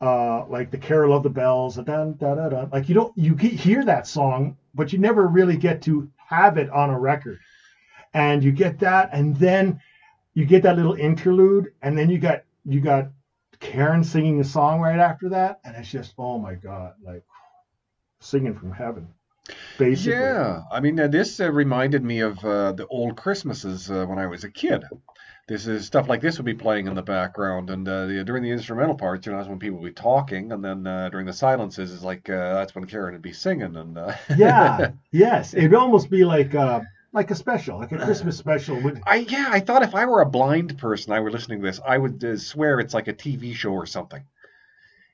uh, like the Carol of the Bells, da, da, da, da. like you don't you hear that song, but you never really get to have it on a record. And you get that, and then you get that little interlude, and then you got you got Karen singing a song right after that, and it's just oh my god, like singing from heaven, basically. Yeah, I mean, uh, this uh, reminded me of uh, the old Christmases uh, when I was a kid. This is stuff like this would be playing in the background, and uh, the, during the instrumental parts, you know, that's when people would be talking, and then uh, during the silences, is like uh, that's when Karen would be singing, and uh, yeah, yes, it'd almost be like uh, like a special, like a Christmas special. Would, I yeah, I thought if I were a blind person, I were listening to this, I would uh, swear it's like a TV show or something.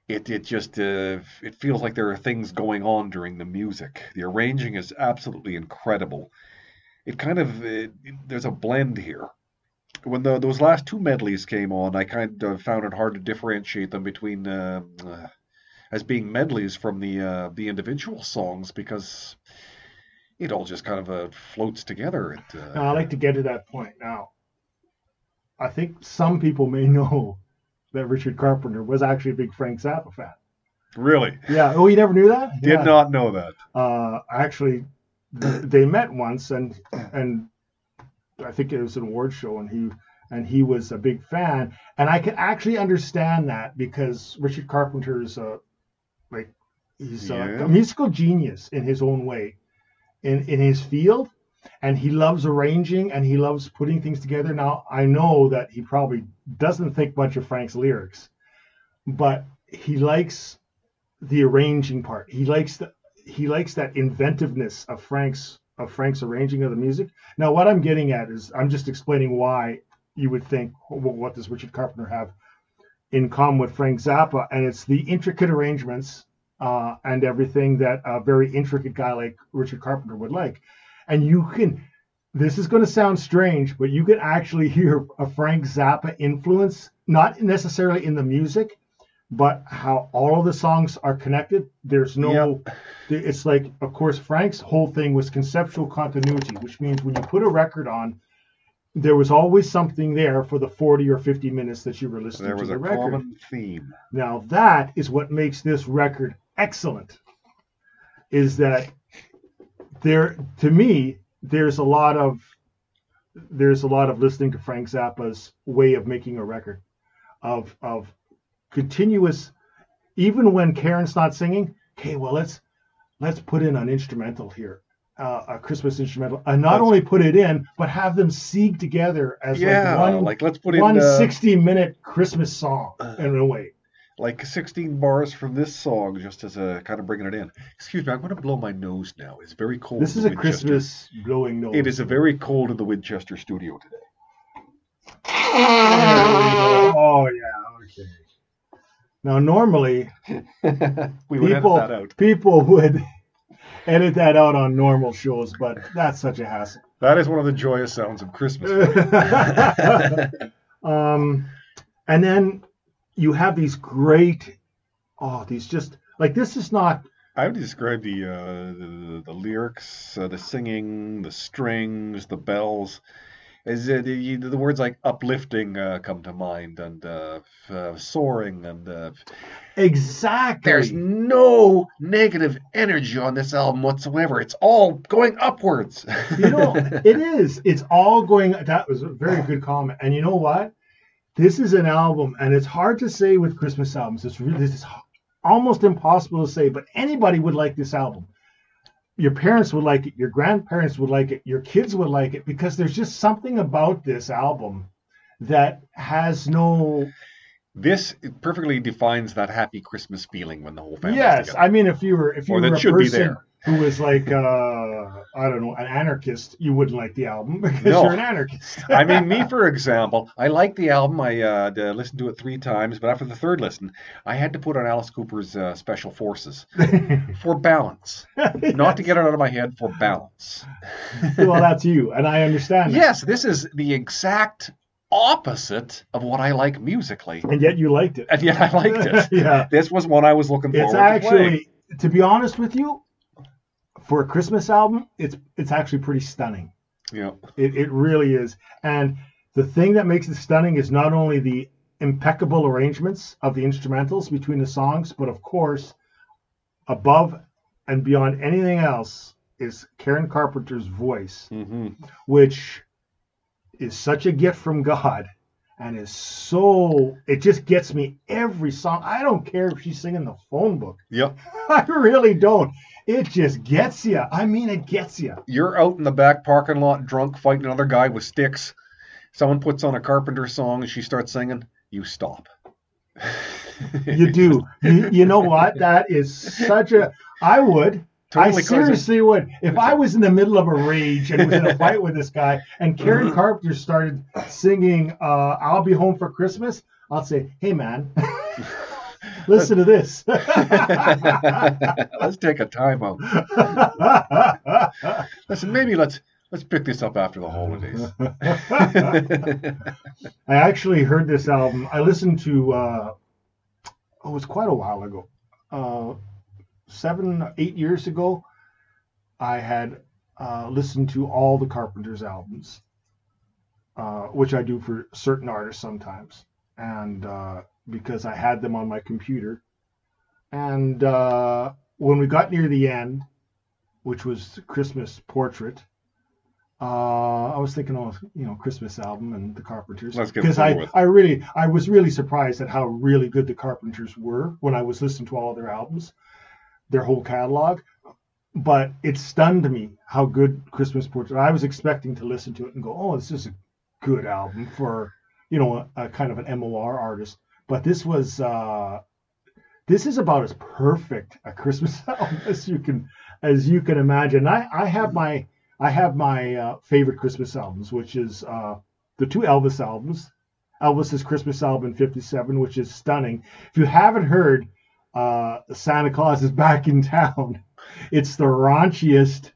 It it just uh, it feels like there are things going on during the music. The arranging is absolutely incredible. It kind of uh there's a blend here. When the, those last two medleys came on, I kind of found it hard to differentiate them between uh, uh, as being medleys from the uh, the individual songs because it all just kind of uh, floats together. It, uh, now, I like to get to that point. Now, I think some people may know that Richard Carpenter was actually a big Frank Zappa fan. Really? Yeah. Oh, you never knew that? Did Yeah. not know that. uh, actually they met once and and I think it was an award show and he and he was a big fan. And I can actually understand that because Richard Carpenter is a like he's a, a musical genius in his own way in in his field. And he loves arranging and he loves putting things together. Now I know that he probably doesn't think much of Frank's lyrics but he likes the arranging part. He likes the he likes that inventiveness of Frank's of Frank's arranging of the music. Now, what I'm getting at is I'm just explaining why you would think, well, what does Richard Carpenter have in common with Frank Zappa? And it's the intricate arrangements uh, and everything that a very intricate guy like Richard Carpenter would like. And you can, this is going to sound strange, but you can actually hear a Frank Zappa influence, not necessarily in the music, but how all of the songs are connected. There's no, it's like, of course, Frank's whole thing was conceptual continuity, which means when you put a record on, there was always something there for the 40 or 50 minutes that you were listening There to was the a record. common theme. Now that is what makes this record excellent. Is that there to me there's a lot of there's a lot of listening to Frank Zappa's way of making a record of of continuous even when Karen's not singing, okay, well let's let's put in an instrumental here. Uh, a Christmas instrumental, and not That's- only put it in, but have them sieg together as Yeah, like one, like let's put in one uh, 60 minute Christmas song in a way. like 16 bars from this song, just as a kind of bringing it in. Excuse me, I'm going to blow my nose now. It's very cold. This is a Winchester. Christmas blowing nose. It is a very cold in the Winchester studio today. Oh yeah, okay. Now normally we would people edit that out. people would edit that out on normal shows, but that's such a hassle. That is one of the joyous sounds of Christmas. um, and then you have these great, oh, these just like this is not I would describe the uh, the, the lyrics, uh, the singing, the strings, the bells. Is uh, the, the words like uplifting uh, come to mind and uh, uh, soaring and uh, Exactly. there's no negative energy on this album whatsoever. It's all going upwards. you know, it is. It's all going. That was a very good comment. And you know what? This is an album, and it's hard to say with Christmas albums. It's really this is almost impossible to say, but anybody would like this album. Your parents would like it. Your grandparents would like it. Your kids would like it because there's just something about this album that has no. this perfectly defines that happy Christmas feeling when the whole family. Yes, I mean, if you were if you Or were that a should be person there. Who was like uh, I don't know an anarchist, you wouldn't like the album because No. you're an anarchist. I mean, me, for example, I like the album. I uh, listened to it three times, but after the third listen, I had to put on Alice Cooper's uh, Special Forces for balance. Not to get it out of my head, for balance. well, that's you, and I understand. that. Yes, this is the exact opposite of what I like musically. and yet you liked it. And yet I liked it. yeah, This was one I was looking forward it's to actually, to be honest with you, for a Christmas album, it's it's actually pretty stunning. Yeah. It it really is. And the thing that makes it stunning is not only the impeccable arrangements of the instrumentals between the songs, but of course, above and beyond anything else is Karen Carpenter's voice, hmm which is such a gift from God and is so it just gets me every song. I don't care if she's singing the phone book. Yep. I really don't. It just gets you. I mean, it gets you. You're out in the back parking lot drunk fighting another guy with sticks. Someone puts on a Carpenter song and she starts singing. You stop. You do. you, you know what? That is such a. I would. I Totally causes- seriously would. If I was in the middle of a rage and was in a fight with this guy, and Karen Carpenter started singing uh, "I'll Be Home for Christmas," I'll say, "Hey, man, listen to this." Let's take a time out. Listen, maybe let's let's pick this up after the holidays. I actually heard this album. I listened to. Uh, oh, it was quite a while ago. Uh, seven, eight years ago. I had uh, listened to all the Carpenters albums, uh, which I do for certain artists sometimes, and uh, because I had them on my computer. And uh, when we got near the end, which was Christmas Portrait, uh, I was thinking, oh, you know, Christmas album and the Carpenters. Because I, with. I really, I was really surprised at how really good the Carpenters were when I was listening to all of their albums, their whole catalog. But it stunned me how good Christmas Portrait. I was expecting to listen to it and go, oh, this is a good album for, you know, a, a kind of an MOR artist. But this was, uh, this is about as perfect a Christmas album as you can, as you can imagine. I, I have my, I have my uh, favorite Christmas albums, which is uh, the two Elvis albums. Elvis's Christmas album in '57, which is stunning. If you haven't heard uh, Santa Claus is Back in Town, it's the raunchiest,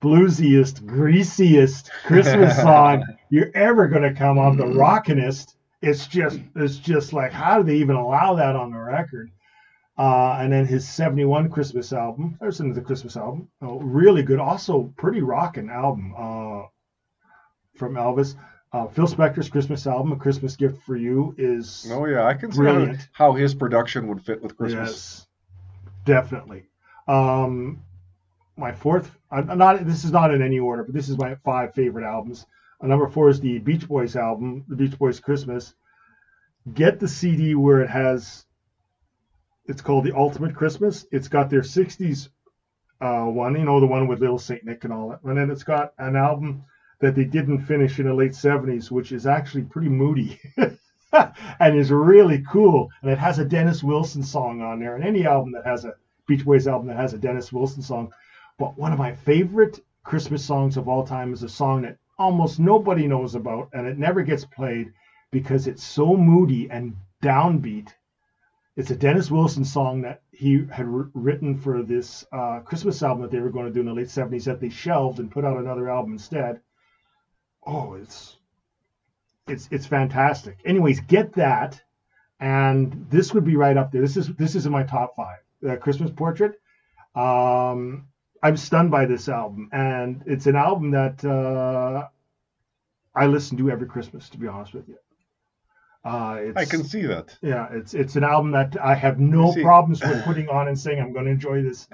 bluesiest, greasiest Christmas song you're ever going to come on. The rockinest. It's just, it's just like, how do they even allow that on the record? Uh, and then his 71 Christmas album. I listened to the Christmas album. Oh, really good. Also, pretty rocking album uh, from Elvis. Uh, Phil Spector's Christmas album, A Christmas Gift for You, is Oh yeah, I can see how, his production would fit with Christmas. Yes, definitely. Um, my fourth, I'm not. This is not in any order, but this is my five favorite albums. Number four is the Beach Boys album, the Beach Boys Christmas. Get the CD where it has. It's called the Ultimate Christmas. It's got their '60s uh, one, you know, the one with Little Saint Nick and all that, and then it's got an album that they didn't finish in the late '70s, which is actually pretty moody. and is really cool. And it has a Dennis Wilson song on there. And any album that has a Beach Boys album that has a Dennis Wilson song. But one of my favorite Christmas songs of all time is a song that almost nobody knows about and it never gets played because it's so moody and downbeat. It's a Dennis Wilson song that he had wr- written for this uh, Christmas album that they were going to do in the late 70s that they shelved and put out another album instead. Oh, it's it's it's fantastic. Anyways, get that, and this would be right up there. This is this is in my top five. Uh, Christmas Portrait. Um, I'm stunned by this album, and it's an album that uh, I listen to every Christmas. To be honest with you, uh, it's, I can see that. Yeah, it's it's an album that I have no problems with putting on and saying I'm going to enjoy this.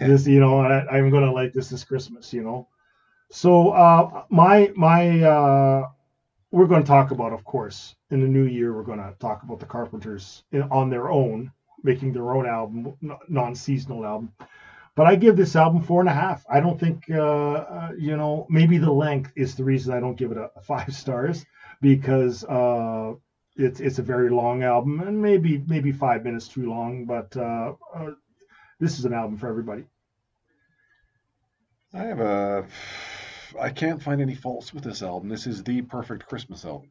This, you know, I, I'm going to like this this Christmas. You know, so uh, my my uh, we're going to talk about, of course, in the new year we're going to talk about the Carpenters in, on their own, making their own album, non-seasonal album. But I give this album four and a half. I don't think, uh, uh, you know, maybe the length is the reason I don't give it a, a five stars because uh, it's it's a very long album and maybe maybe five minutes too long. But uh, uh, this is an album for everybody. I have a. I can't find any faults with this album. This is the perfect Christmas album.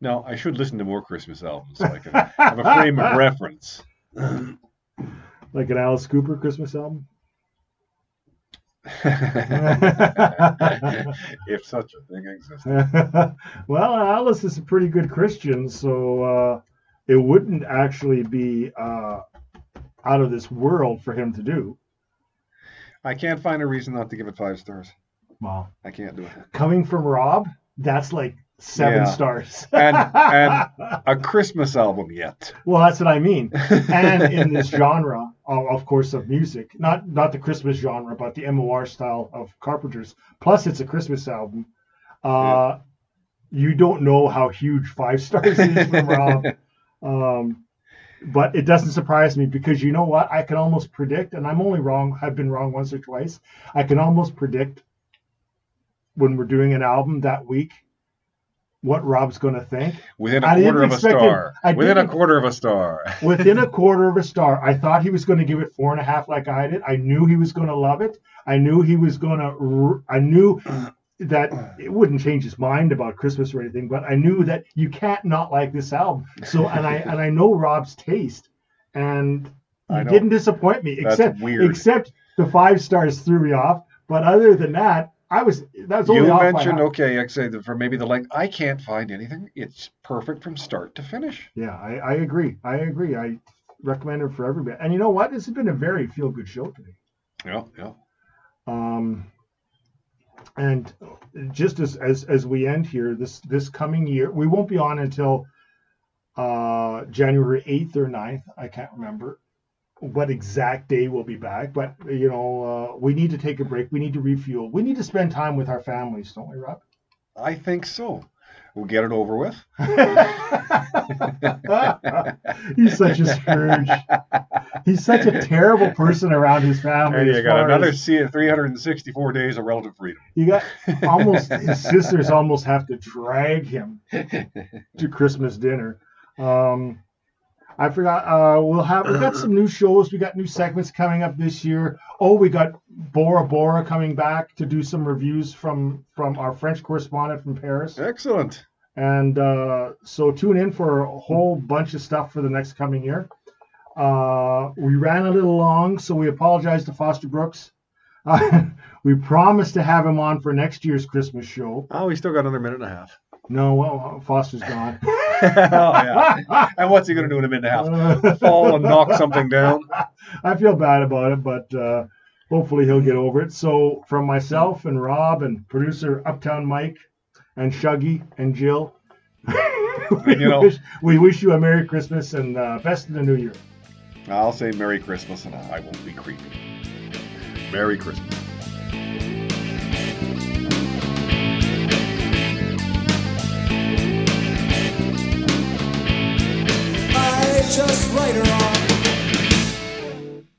Now, I should listen to more Christmas albums so I can have a frame of reference. Like an Alice Cooper Christmas album. if such a thing existed. well, Alice is a pretty good Christian, so uh, it wouldn't actually be uh, out of this world for him to do. I can't find a reason not to give it five stars. Wow. I can't do it. Coming from Rob, that's like seven Yeah. stars. And- and- A Christmas album yet. well, that's what I mean. And in this genre, of, course, of music, not not the Christmas genre, but the MOR style of Carpenters. Plus, it's a Christmas album. Uh, You don't know how huge five stars is from Rob. Um, but it doesn't surprise me because you know what? I can almost predict, and I'm only wrong. I've been wrong once or twice. I can almost predict when we're doing an album that week what Rob's going to think. Within a quarter of a star. Within a quarter of a star. Within a quarter of a star, I thought he was going to give it four and a half, like I did. I knew he was going to love it. I knew he was going to. I knew that it wouldn't change his mind about Christmas or anything, but I knew that you can't not like this album. So, and I and I know Rob's taste, and he didn't disappoint me. That's Except, weird. except the five stars threw me off. But other than that, I was that was only You mentioned, okay, I say for maybe the length. I can't find anything. It's perfect from start to finish. Yeah, I, I agree. I agree. I recommend it for everybody. And you know what? This has been a very feel good show today. Yeah, yeah. Um, and just as, as as we end here, this this coming year, we won't be on until uh, January eighth or 9th. I can't remember what exact day we'll be back, but you know, uh, we need to take a break. We need to refuel. We need to spend time with our families, don't we, Rob? I think so. We'll get it over with. He's such a Scrooge. He's such a terrible person around his family. And you got another as- 364 days of relative freedom. You got almost his sisters almost have to drag him to Christmas dinner. Um, I forgot. Uh, we'll have we got some new shows. We got new segments coming up this year. Oh, we got Bora Bora coming back to do some reviews from from our French correspondent from Paris. Excellent. And uh, so tune in for a whole bunch of stuff for the next coming year. Uh, we ran a little long, so we apologize to Foster Brooks. Uh, we promised to have him on for next year's Christmas show. Oh, we still got another minute and a half. No, well, Foster's gone. oh, yeah. And what's he going to do in a minute and a half? Fall and knock something down? I feel bad about it, but uh, hopefully he'll get over it. So, from myself and Rob and producer Uptown Mike and Shuggy and Jill, we, You know- wish, we wish you a Merry Christmas and uh, best in the new year. I'll say Merry Christmas and I won't be creepy. Merry Christmas. Just write her off.